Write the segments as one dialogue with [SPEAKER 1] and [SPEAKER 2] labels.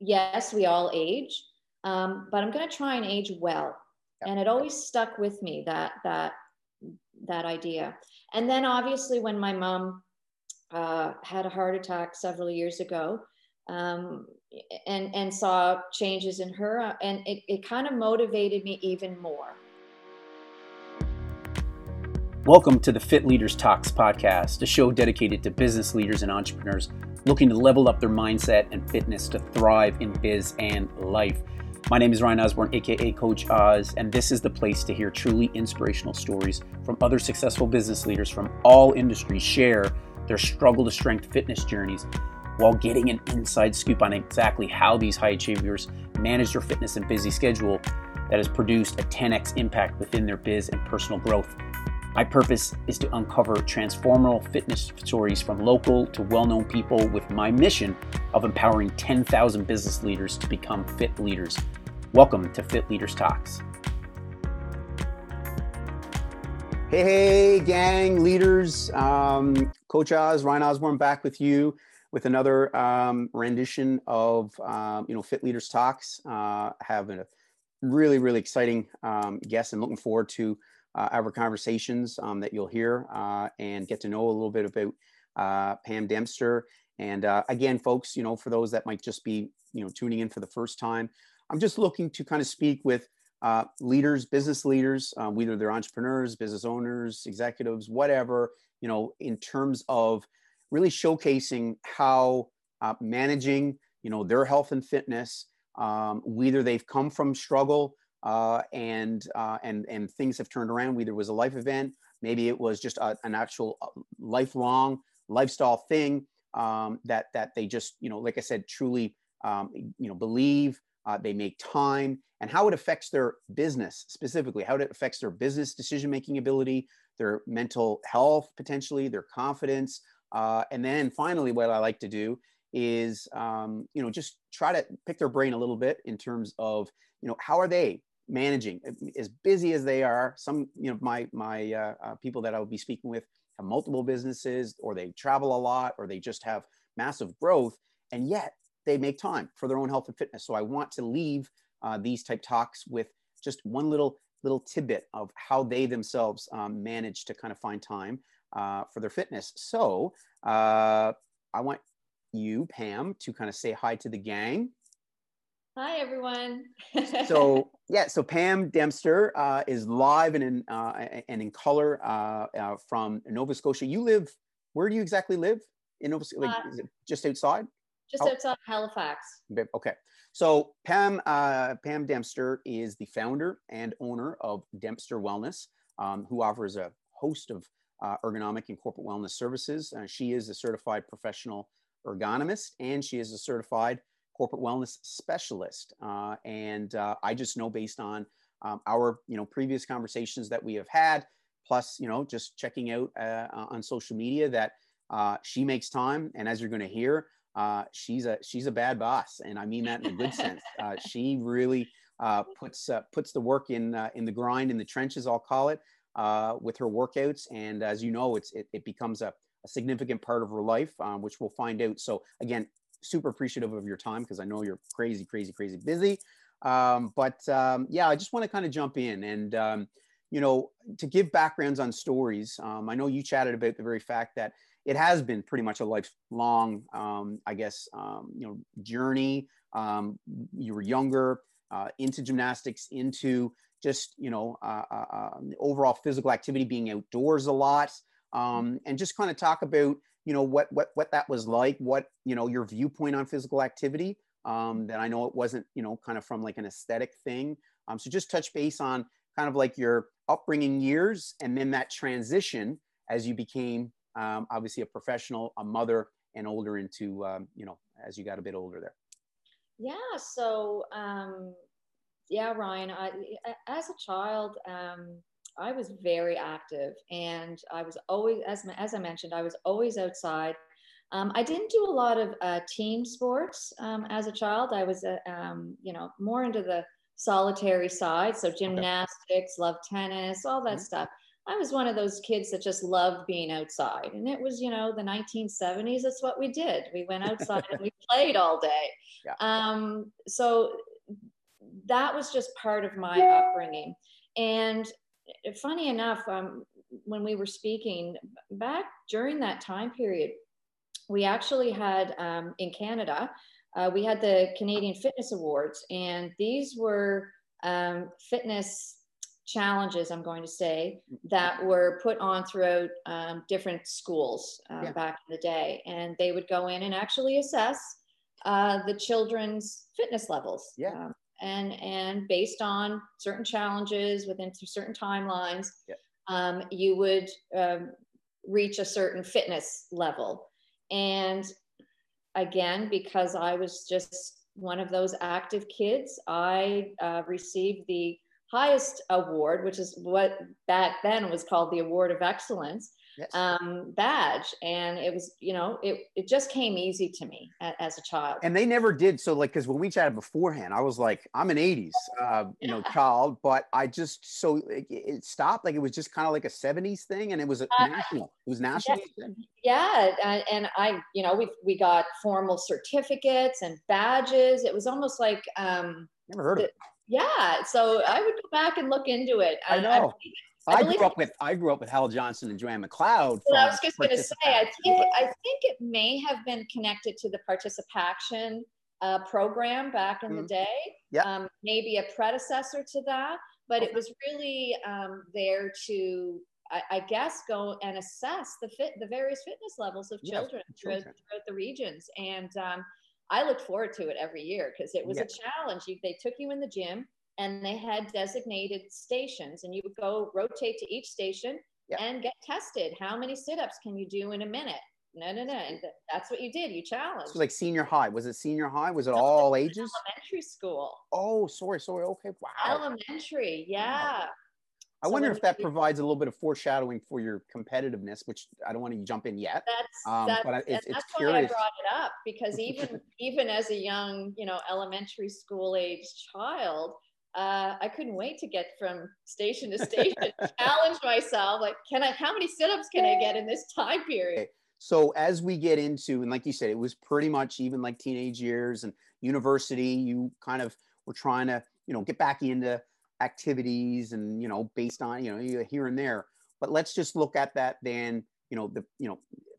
[SPEAKER 1] yes, we all age, um, but I'm going to try and age well. And it always stuck with me that that that idea. And then obviously when my mom uh, had a heart attack several years ago, um, and and saw changes in her, uh, and it, it kind of motivated me even more.
[SPEAKER 2] Welcome to the Fit Leaders Talks podcast, a show dedicated to business leaders and entrepreneurs looking to level up their mindset and fitness to thrive in biz and life. My name is Ryan Osborne, aka Coach Oz, and this is the place to hear truly inspirational stories from other successful business leaders from all industries share their struggle to strength fitness journeys while getting an inside scoop on exactly how these high achievers manage their fitness and busy schedule that has produced a 10x impact within their biz and personal growth. My purpose is to uncover transformational fitness stories from local to well known people with my mission of empowering 10,000 business leaders to become fit leaders. Welcome to Fit Leaders Talks. Hey, hey, gang, leaders. Um, Coach Oz, Ryan Osborne back with you with another um, rendition of um, you know Fit Leaders Talks. Uh, have a really, really exciting um, guest and looking forward to our conversations um, that you'll hear uh, and get to know a little bit about uh, Pam Dempster. And uh, again, folks, you know, for those that might just be, you know, tuning in for the first time, I'm just looking to kind of speak with uh, leaders, business leaders, um, whether they're entrepreneurs, business owners, executives, whatever, you know, in terms of really showcasing how uh, managing, you know, their health and fitness, um, whether they've come from struggle uh, and uh, and and things have turned around. It was a life event, maybe it was just a, an actual uh, lifelong lifestyle thing um, that that they just you know, like I said, truly um, you know believe. Uh, they make time and how it affects their business specifically, how it affects their business decision making ability, their mental health potentially, their confidence, uh, and then finally, what I like to do is um, you know just try to pick their brain a little bit in terms of you know how are they managing as busy as they are some you know my my uh, uh, people that i will be speaking with have multiple businesses or they travel a lot or they just have massive growth and yet they make time for their own health and fitness. So i want to leave uh, these type talks with just one little little tidbit of how they themselves um, manage to kind of find time uh, for their fitness. So uh, i want you pam to kind of say hi to the gang
[SPEAKER 1] Hi, everyone.
[SPEAKER 2] so yeah, so Pam Dempster uh, is live and in uh, and in color uh, uh, from Nova Scotia. You live where do you exactly live in Nova Scotia? Like, uh, just outside?
[SPEAKER 1] Just oh. outside Halifax.
[SPEAKER 2] Okay, so Pam uh, Pam Dempster is the founder and owner of Dempster Wellness, um, who offers a host of ergonomic and corporate wellness services. she is a certified professional ergonomist, and she is a certified corporate wellness specialist. Uh, and uh, I just know based on um, our you know previous conversations that we have had, plus you know just checking out uh, on social media that uh, she makes time. And as you're going to hear, uh, she's a she's a bad boss, and I mean that in a good sense. Uh, she really puts puts the work in in the grind in the trenches, I'll call it, with her workouts. And as you know, it's it, it becomes a a significant part of her life, um, which we'll find out. So again, super appreciative of your time because I know you're crazy, crazy, crazy busy. Um, but um, yeah, I just want to kind of jump in and, um, you know, to give backgrounds on stories. Um, I know you chatted about the very fact that it has been pretty much a lifelong, um, I guess, um, you know, journey. you were younger, uh, into gymnastics, into just, you know, uh, uh, uh overall physical activity, being outdoors a lot, and just kind of talk about you know what what what that was like what you know your viewpoint on physical activity um, that i know it wasn't you know kind of from like an aesthetic thing. Um, so just touch base on kind of like your upbringing years and then that transition as you became um, obviously a professional a mother and older into um, you know as you got a bit older there.
[SPEAKER 1] Yeah so um, yeah ryan I, as a child um, I was very active and I was always, as, as I mentioned, I was always outside. Um, I didn't do a lot of uh, team sports um, as a child. I was, uh, um, you know, more into the solitary side. So gymnastics, love tennis, all that mm-hmm. stuff. I was one of those kids that just loved being outside. And it was, you know, the 1970s. That's what we did. We went outside and we played all day. Yeah. Um, so that was just part of my upbringing. And funny enough, um, when we were speaking back during that time period, we actually had um, in Canada, uh, we had the Canadian Fitness Awards, and these were um, fitness challenges, I'm going to say, that were put on throughout um, different schools uh, yeah. back in the day. And they would go in and actually assess uh, the children's fitness levels.
[SPEAKER 2] Yeah. Um,
[SPEAKER 1] and, and based on certain challenges within certain timelines, yeah. um, you would um, reach a certain fitness level. And again, because I was just one of those active kids, I uh, received the highest award, which is what back then was called the Award of Excellence yes. um, badge. And it was, you know, it, it just came easy to me as a child.
[SPEAKER 2] And they never did. So like, cause when we chatted beforehand, I was like, I'm an eighties, uh, you know, child, but I just, so it, it, stopped. Like, it was just kind of like a seventies thing and it was a uh, national, it was national.
[SPEAKER 1] Yeah. yeah. And I, you know, we, we got formal certificates and badges. It was almost like, um,
[SPEAKER 2] never heard
[SPEAKER 1] the,
[SPEAKER 2] of it.
[SPEAKER 1] Yeah. So I would go back and look into it.
[SPEAKER 2] I know. I, I, I grew up with I grew up with Hal Johnson and Joanne McLeod.
[SPEAKER 1] Well, I was just going to say, I think I think it may have been connected to the ParticipACTION uh, program back in mm-hmm. the day.
[SPEAKER 2] Yeah.
[SPEAKER 1] Um, maybe a predecessor to that, but okay. it was really um, there to, I, I, guess, go and assess the fit, the various fitness levels of children, yeah, throughout, throughout, the regions. And um, I looked forward to it every year because it was yeah. a challenge. You, they took you in the gym and they had designated stations and you would go rotate to each station yep. and get tested. How many sit-ups can you do in a minute? No no no and that's what you did. You challenged.
[SPEAKER 2] So like senior high was it senior high? Was it no, all it was ages?
[SPEAKER 1] elementary school.
[SPEAKER 2] Oh sorry sorry okay wow.
[SPEAKER 1] Elementary yeah. Wow.
[SPEAKER 2] I so wonder if that provides a little bit of foreshadowing for your competitiveness, which I don't want to jump in yet.
[SPEAKER 1] That's, um, that's, but it's, it's that's curious. why I brought it up because even even as a young, you know, elementary school age child, uh, I couldn't wait to get from station to station, challenge myself. Like, can I, how many sit ups can I get in this time period?
[SPEAKER 2] So, as we get into, and like you said, it was pretty much even like teenage years and university, you kind of were trying to, you know, get back into activities and, you know, based on, you know, here and there. But let's just look at that then, you know, the, you know,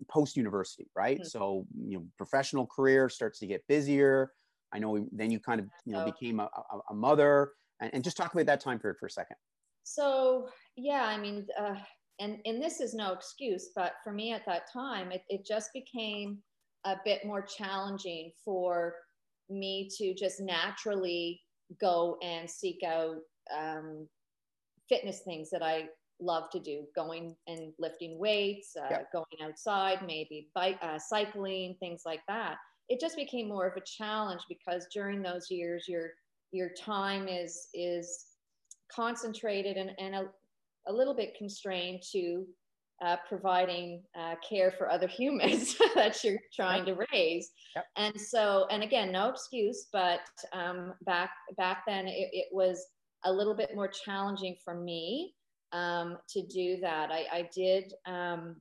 [SPEAKER 2] post university, right? Mm-hmm. So, you know, professional career starts to get busier. I know then you kind of, you know, became a, a, a mother and, and just talk about that time period for a second.
[SPEAKER 1] So yeah, I mean, uh, and and this is no excuse, but for me at that time, it, it just became a bit more challenging for me to just naturally go and seek out um, fitness things that I love to do, going and lifting weights, uh, going outside, maybe bike, uh, cycling, things like that. It just became more of a challenge because during those years, you're your time is is concentrated and, and a, a little bit constrained to uh, providing uh, care for other humans that you're trying to raise. Yep. And so, and again, no excuse, but um, back back then it, it, was a little bit more challenging for me um, to do that. I, I did um,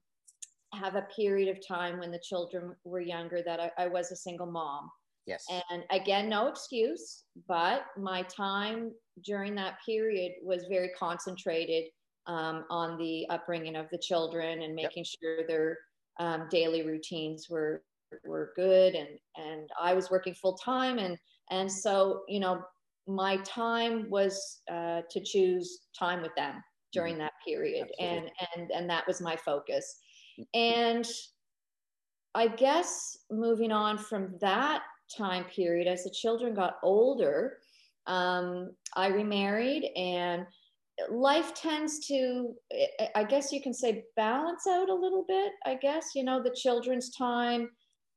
[SPEAKER 1] have a period of time when the children were younger that I, I was a single mom.
[SPEAKER 2] Yes.
[SPEAKER 1] And again, no excuse, but my time during that period was very concentrated um, on the upbringing of the children and making yep. sure their um, daily routines were were good and and I was working full time and and so you know my time was uh, to choose time with them during mm-hmm. that period Absolutely. and and and that was my focus mm-hmm. and I guess moving on from that time period, as the children got older, um, I remarried and life tends to i guess you can say balance out a little bit i guess. You know the children's time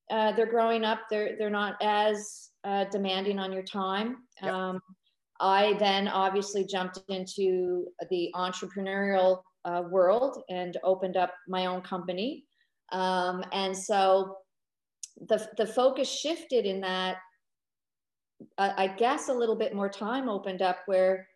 [SPEAKER 1] uh, they're growing up they're they're not as uh, demanding on your time. Yep. um, i then obviously jumped into the entrepreneurial uh, world and opened up my own company. Um, and so the, the focus shifted in that I guess a little bit more time opened up where,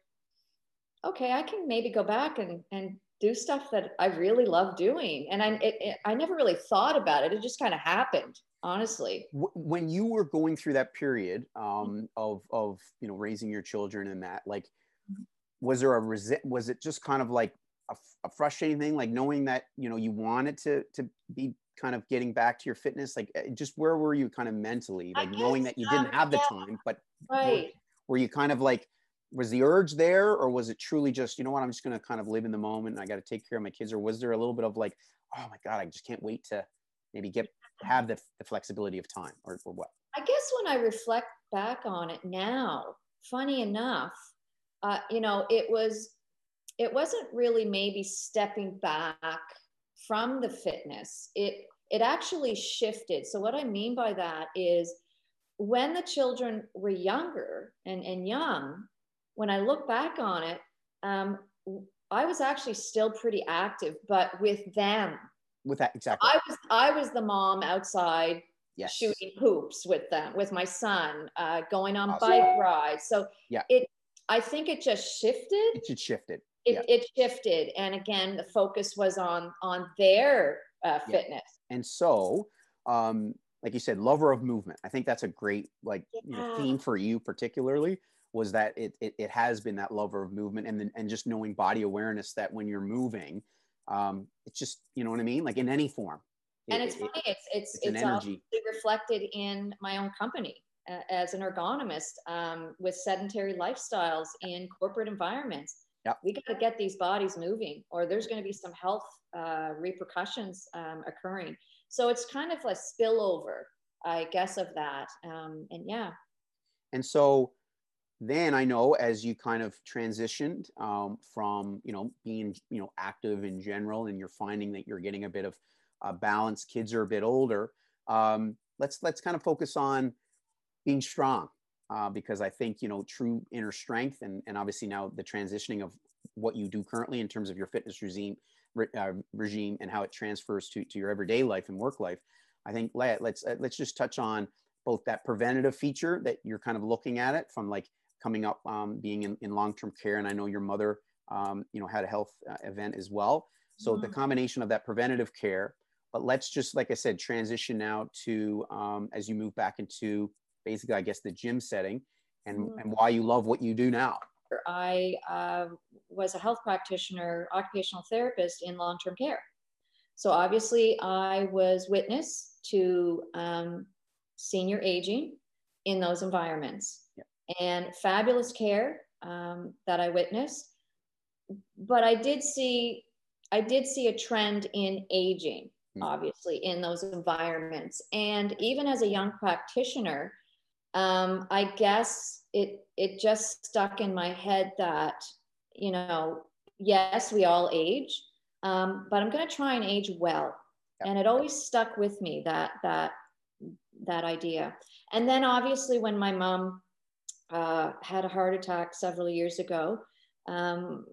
[SPEAKER 1] okay, I can maybe go back and, and do stuff that I really love doing. And I, it, it, I never really thought about it. It just kind of happened, honestly.
[SPEAKER 2] When you were going through that period um, of, of, you know, raising your children and that, like, mm-hmm. was there a resent, was it just kind of like a, a frustrating thing, like knowing that, you know, you wanted to, to be kind of getting back to your fitness? Like, eh, just where were you kind of mentally, like knowing that you didn't have the time, but
[SPEAKER 1] right.
[SPEAKER 2] were, were you kind of like, was the urge there or was it truly just you know what i'm just going to kind of live in the moment and i got to take care of my kids or was there a little bit of like oh my god i just can't wait to maybe get have the, the flexibility of time or, or what
[SPEAKER 1] i guess when i reflect back on it now funny enough uh, you know it was it wasn't really maybe stepping back from the fitness it it actually shifted so what i mean by that is when the children were younger and, and young when I look back on it, um, I was actually still pretty active, but with them.
[SPEAKER 2] With that, exactly.
[SPEAKER 1] I was I was the mom outside yes. shooting hoops with them, with my son, uh, going on awesome. bike rides. So
[SPEAKER 2] yeah,
[SPEAKER 1] it. I think it just shifted.
[SPEAKER 2] It just shifted.
[SPEAKER 1] It, yeah. it shifted, and again, the focus was on on their uh, fitness.
[SPEAKER 2] Yeah. And so, um, like you said, lover of movement. I think that's a great like yeah. you know, theme for you particularly was that it, it, it has been that lover of movement and then, and just knowing body awareness that when you're moving, um, it's just, you know what I mean? Like in any form.
[SPEAKER 1] And it, it's funny, it's, it's, it's, it's energy. reflected in my own company uh, as an ergonomist um, with sedentary lifestyles in corporate environments.
[SPEAKER 2] Yep.
[SPEAKER 1] We got to get these bodies moving or there's going to be some health uh, repercussions um, occurring. So it's kind of a spillover, I guess, of that. Um, and yeah.
[SPEAKER 2] And so then I know as you kind of transitioned um, from you know being you know active in general, and you're finding that you're getting a bit of uh, balance. Kids are a bit older. Um, let's let's kind of focus on being strong uh, because I think you know true inner strength, and and obviously now the transitioning of what you do currently in terms of your fitness regime uh, regime and how it transfers to to your everyday life and work life. I think let, let's uh, let's just touch on both that preventative feature that you're kind of looking at it from like coming up um, being in, in long-term care and i know your mother um, you know had a health uh, event as well so mm-hmm. the combination of that preventative care but let's just like i said transition now to um, as you move back into basically i guess the gym setting and, mm-hmm. and why you love what you do now
[SPEAKER 1] i uh, was a health practitioner occupational therapist in long-term care so obviously i was witness to um, senior aging in those environments and fabulous care um, that I witnessed. But I did see, I did see a trend in aging, mm. obviously, in those environments. And even as a young practitioner, um, I guess it it just stuck in my head that you know, yes, we all age, um, but I'm going to try and age well. And it always stuck with me that that that idea. And then obviously when my mom uh, had a heart attack several years ago um,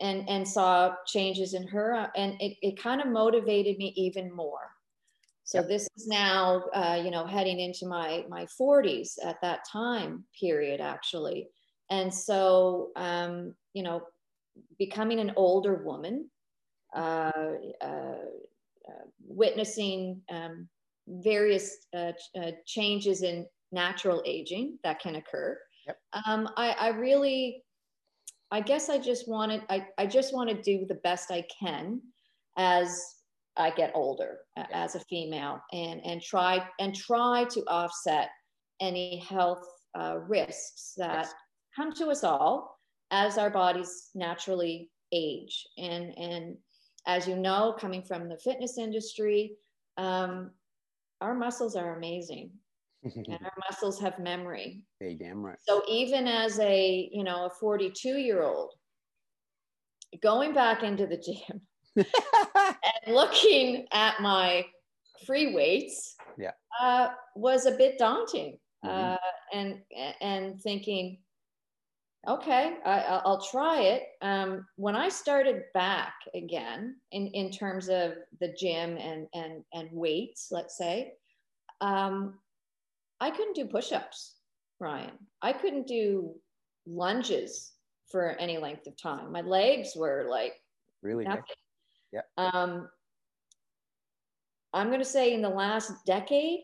[SPEAKER 1] and, and saw changes in her. Uh, and it, it kind of motivated me even more. So yep. this is now, uh, you know, heading into my, my 40s at that time period, actually. And so, um, you know, becoming an older woman, uh, uh, uh witnessing um, various changes in natural aging that can occur
[SPEAKER 2] Yep.
[SPEAKER 1] Um, I, I really, I guess I just wanted, I, I just want to do the best I can as I get older yep. as a female and, and try, and try to offset any health uh, risks that yes. come to us all as our bodies naturally age. And, and as you know, coming from the fitness industry, um, our muscles are amazing and our muscles have memory.
[SPEAKER 2] Hey, damn right.
[SPEAKER 1] So even as a, you know, a 42 year old, going back into the gym and looking at my free weights
[SPEAKER 2] yeah.
[SPEAKER 1] uh, was a bit daunting. Mm-hmm. Uh, and, and thinking, okay, I, will try it. Um, when I started back again in, in terms of the gym and, and, and weights, let's say, um, I couldn't do push ups, Ryan. I couldn't do lunges for any length of time. My legs were like
[SPEAKER 2] Really?
[SPEAKER 1] Nothing.
[SPEAKER 2] Yeah.
[SPEAKER 1] Um, I'm going to say in the last decade,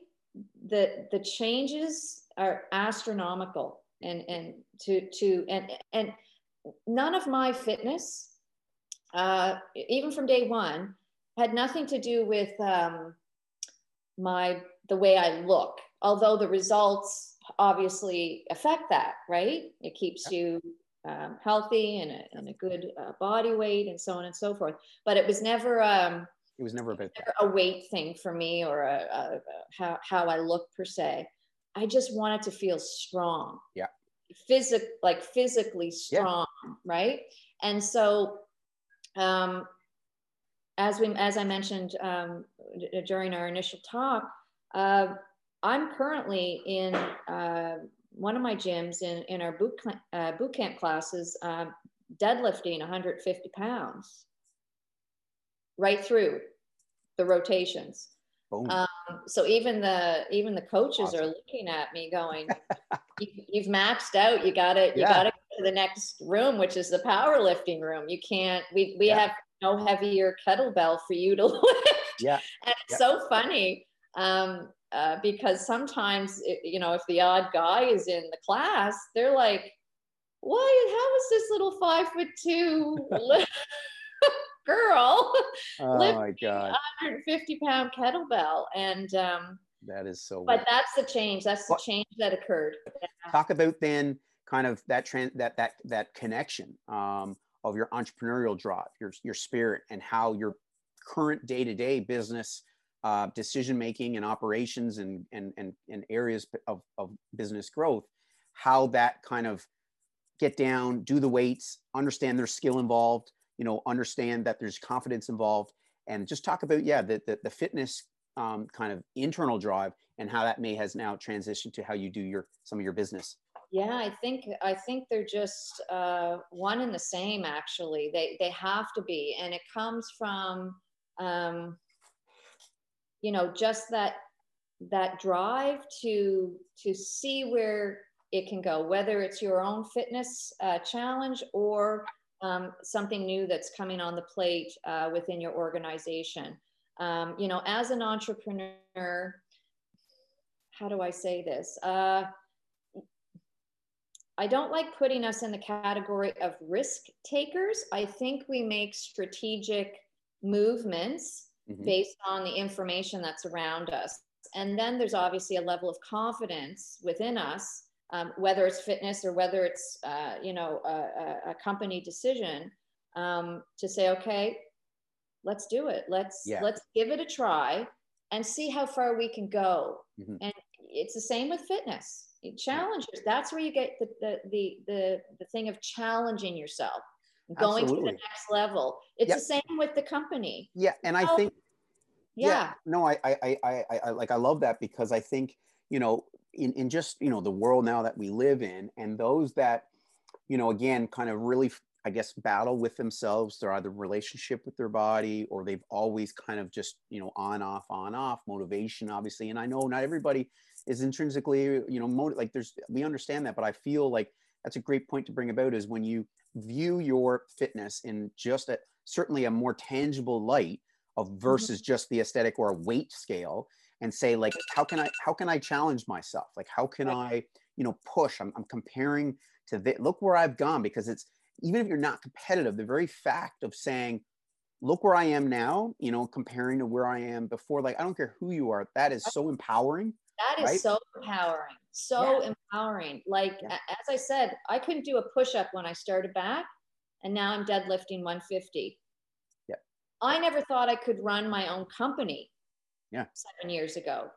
[SPEAKER 1] the the changes are astronomical, and and to to and and none of my fitness, uh, even from day one, had nothing to do with um, my the way I look. Although the results obviously affect that, right? It keeps you um, healthy and a, and a good uh, body weight and so on and so forth. But it was never um,
[SPEAKER 2] it was never about
[SPEAKER 1] never a weight thing for me or a, a, a how how I look per se. I just wanted to feel strong.
[SPEAKER 2] Yeah.
[SPEAKER 1] Physic like physically strong, yeah. right? And so um, as we as I mentioned um, d- during our initial talk, uh, I'm currently in uh, one of my gyms in in our boot uh, boot camp classes, uh, deadlifting 150 pounds, right through the rotations. Um, so even the even the coaches awesome. are looking at me, going, you, have maxed out. You got to you yeah. got to go to the next room, which is the powerlifting room. You can't. We we yeah. have no heavier kettlebell for you to lift.
[SPEAKER 2] Yeah,
[SPEAKER 1] and it's yeah. so funny um, uh, because sometimes it, you know if the odd guy is in the class, they're like, "Why? How is this little five foot two girl
[SPEAKER 2] oh my god
[SPEAKER 1] 150 pound kettlebell and um
[SPEAKER 2] that is so
[SPEAKER 1] but weird. that's the change that's the change that occurred
[SPEAKER 2] talk about then kind of that trend that that that connection um of your entrepreneurial drive your your spirit and how your current day-to-day business uh, decision making and operations and, and and and areas of, of business growth how that kind of get down do the weights understand there's skill involved you know understand that there's confidence involved and just talk about yeah the the, the fitness um, kind of internal drive and how that may has now transitioned to how you do your some of your business.
[SPEAKER 1] Yeah i think i think they're just uh, one and the same actually. They they have to be and it comes from um, you know just that that drive to to see where it can go whether it's your own fitness uh, challenge or um, something new that's coming on the plate uh, within your organization. Um, you know, as an entrepreneur, how do I say this? Uh, I don't like putting us in the category of risk takers. I think we make strategic movements mm-hmm. based on the information that's around us. And then there's obviously a level of confidence within us um, whether it's fitness or whether it's uh, you know a, a company decision um, to say okay let's do it let's yeah. let's give it a try and see how far we can go mm-hmm. and it's the same with fitness challenges that's where you get the the the the, the thing of challenging yourself going Absolutely. to the next level it's yep. the same with the company
[SPEAKER 2] yeah and i think
[SPEAKER 1] yeah. yeah
[SPEAKER 2] no I, I i i i like i love that because i think you know in, in just you know the world now that we live in and those that you know again kind of really i guess battle with themselves they're either relationship with their body or they've always kind of just you know on off on off motivation obviously and i know not everybody is intrinsically you know like there's we understand that but i feel like that's a great point to bring about is when you view your fitness in just a certainly a more tangible light of mm-hmm. versus just the aesthetic or a weight scale and say like how can i how can i challenge myself? Like how can i you know push? I'm, I'm comparing to the, look where i've gone because it's even if you're not competitive the very fact of saying look where i am now you know comparing to where i am before like i don't care who you are that is so empowering
[SPEAKER 1] that is right? so empowering so yeah. empowering like yeah. as i said i couldn't do a push-up when i started back and now i'm deadlifting 150
[SPEAKER 2] yeah
[SPEAKER 1] i never thought i could run my own company
[SPEAKER 2] yeah
[SPEAKER 1] seven years ago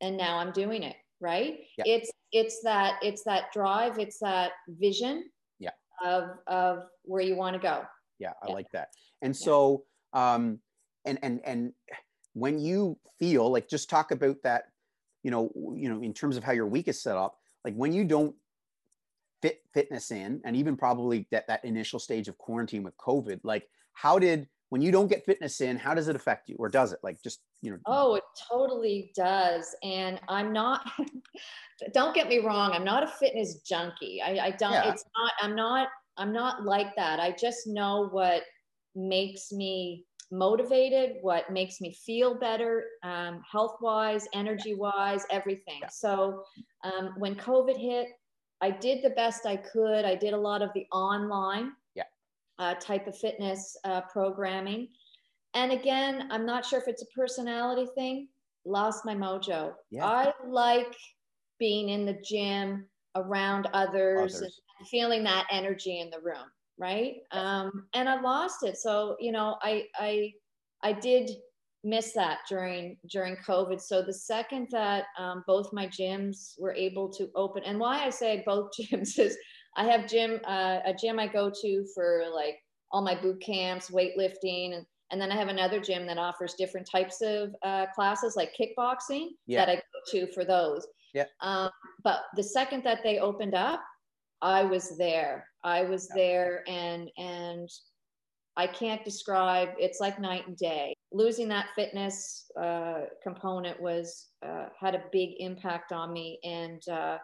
[SPEAKER 1] and now i'm doing it right
[SPEAKER 2] yeah.
[SPEAKER 1] it's it's that it's that drive it's that vision
[SPEAKER 2] yeah
[SPEAKER 1] of of where you want to go
[SPEAKER 2] yeah i yeah. like that and so um and and and when you feel like just talk about that you know you know in terms of how your week is set up like when you don't fit fitness in and even probably that that initial stage of quarantine with covid like how did when you don't get fitness in how does it affect you or does it like just you know
[SPEAKER 1] oh it totally does and i'm not don't get me wrong i'm not a fitness junkie i, I don't yeah. it's not i'm not i'm not like that i just know what makes me motivated, what makes me feel better, um, health wise, energy wise, everything. Yeah. So um, when COVID hit, I did the best I could. I did a lot of the online
[SPEAKER 2] yeah.
[SPEAKER 1] uh, type of fitness uh, programming. And again, I'm not sure if it's a personality thing, lost my mojo. Yeah. I like being in the gym around others, others. and feeling that energy in the room right um, and i lost it so you know i i i did miss that during during covid so the second that um, both my gyms were able to open and why i say both gyms is i have gym uh, a gym i go to for like all my boot camps weightlifting and and then I have another gym that offers different types of uh, classes, like kickboxing, yeah. that I go to for those.
[SPEAKER 2] Yeah.
[SPEAKER 1] Um, but the second that they opened up, I was there. I was there and and I can't describe it's like night and day. Losing that fitness uh, component was uh, had a big impact on me and uh,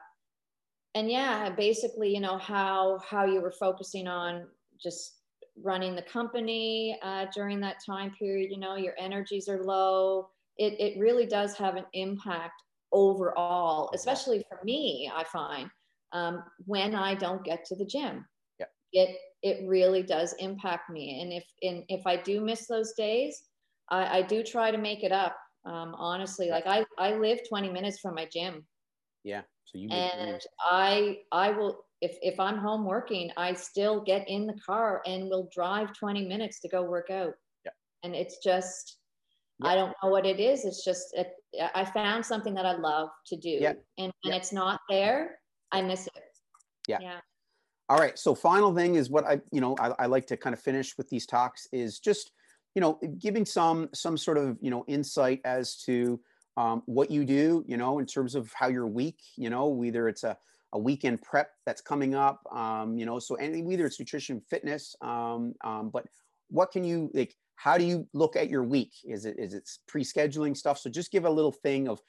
[SPEAKER 1] and yeah, basically, you know, how how you were focusing on just running the company uh, during that time period, you know, your energies are low. It, it really does have an impact overall, especially for me, I find um, when I don't get to the gym.
[SPEAKER 2] Yeah.
[SPEAKER 1] It it really does impact me, and if in if I do miss those days, I, I do try to make it up. Um, honestly, like I I live 20 minutes from my gym.
[SPEAKER 2] Yeah. So you
[SPEAKER 1] and I I will if if I'm home working, I still get in the car and will drive 20 minutes to go work out.
[SPEAKER 2] Yeah.
[SPEAKER 1] And it's just yeah. I don't know what it is. It's just it, I found something that I love to do.
[SPEAKER 2] Yeah.
[SPEAKER 1] And when yeah. it's not there, I miss it.
[SPEAKER 2] Yeah.
[SPEAKER 1] Yeah.
[SPEAKER 2] All right. So final thing is what I, you know, I, I like to kind of finish with these talks is just, you know, giving some some sort of you know insight as to um, what you do, you know, in terms of how your week, you know, whether it's a, a weekend prep that's coming up, um, you know, so any whether it's nutrition, fitness, um, um, but what can you like? How do you look at your week? Is it is it pre-scheduling stuff? So just give a little thing of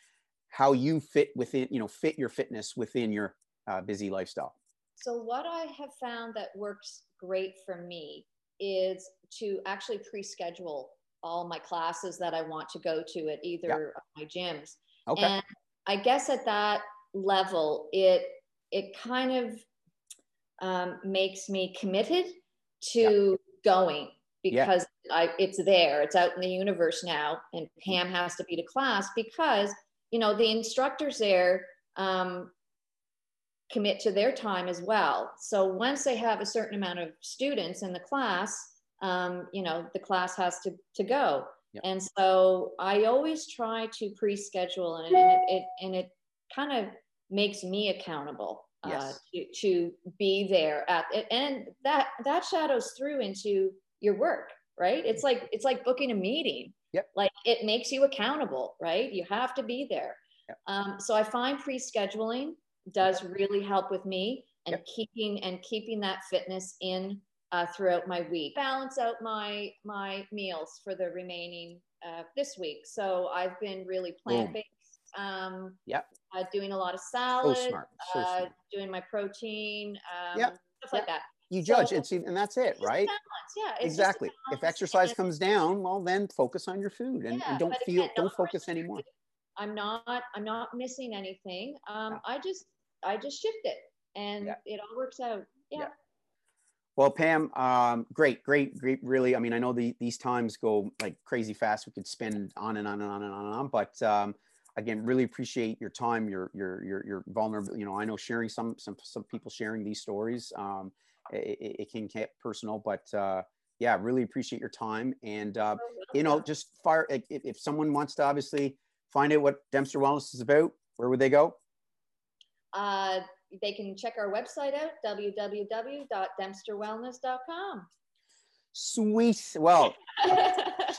[SPEAKER 2] how you fit within, you know, fit your fitness within your uh, busy lifestyle?
[SPEAKER 1] So, what I have found that works great for me is to actually pre schedule all my classes that I want to go to at either yeah. of my gyms.
[SPEAKER 2] Okay.
[SPEAKER 1] And I guess at that level, it it kind of um, makes me committed to yeah. going because yeah. I, it's there, it's out in the universe now, and Pam has to be to class because you know the instructors there um, commit to their time as well. So once they have a certain amount of students in the class, um, you know, the class has to, to go. Yep. And so I always try to pre-schedule and, and it, it, and it kind of makes me accountable uh, to, to be there at it. And that, that shadows through into your work, right? It's like, it's like booking a meeting.
[SPEAKER 2] Yep.
[SPEAKER 1] Like it makes you accountable, right? You have to be there. Yep. Um, so I find pre-scheduling does really help with me and yep. keeping and keeping that fitness in uh, throughout my week. Balance out my my meals for the remaining uh, this week. So I've been really plant based. Um,
[SPEAKER 2] yep.
[SPEAKER 1] Uh, doing a lot of salad.
[SPEAKER 2] So smart. So uh, smart.
[SPEAKER 1] Doing my protein. Um,
[SPEAKER 2] yep.
[SPEAKER 1] Stuff like that.
[SPEAKER 2] You judge so, it's and that's it, right? Balance.
[SPEAKER 1] Yeah,
[SPEAKER 2] exactly. If exercise comes down, well, then focus on your food and, yeah, and don't feel, again, don't focus anymore.
[SPEAKER 1] I'm not, I'm not missing anything. Um. I just I just shift it and yeah. it all works out. Yeah. yeah.
[SPEAKER 2] Well, Pam, um, great, great, great. Really, I mean, I know the, these times go like crazy fast. We could spend on and on and on and on and on. But um, again, really appreciate your time, your your your your vulnerable. You know, I know sharing some some some people sharing these stories. Um, it, it can get personal, but uh, yeah, really appreciate your time. And uh, you know, just fire if, if someone wants to obviously find out what Dempster Wellness is about, where would they go?
[SPEAKER 1] Uh, they can check our website out, www.dempsterwellness.com.
[SPEAKER 2] Sweet. Well,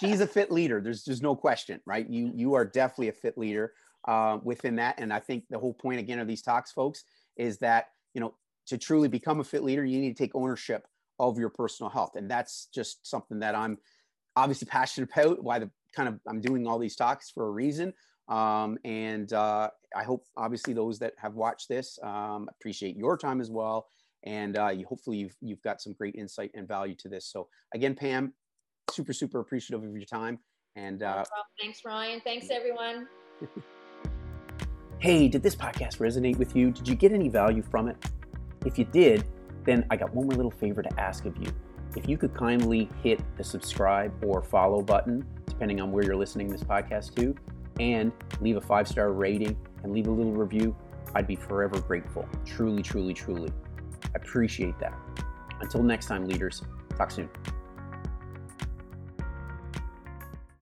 [SPEAKER 2] she's a fit leader. There's there's no question, right? You you are definitely a fit leader uh, within that. And I think the whole point again of these talks, folks, is that you know to truly become a fit leader, you need to take ownership of your personal health, and that's just something that I'm obviously passionate about. Why the kind of I'm doing all these talks for a reason. Um, and uh, I hope, obviously, those that have watched this um, appreciate your time as well. And uh, you, hopefully, you've, you've got some great insight and value to this. So, again, Pam, super, super appreciative of your time. And uh,
[SPEAKER 1] thanks, Ryan. Thanks, everyone.
[SPEAKER 2] hey, did this podcast resonate with you? Did you get any value from it? If you did, then I got one more little favor to ask of you. If you could kindly hit the subscribe or follow button, depending on where you're listening this podcast to, and leave a five star rating and leave a little review, I'd be forever grateful. Truly, truly, truly. I appreciate that. Until next time, leaders, talk soon.